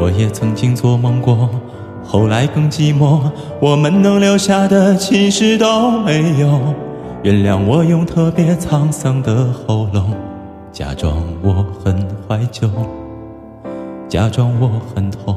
我也曾经做梦过，后来更寂寞。我们能留下的其实都没有。原谅我用特别沧桑的喉咙，假装我很怀旧，假装我很痛。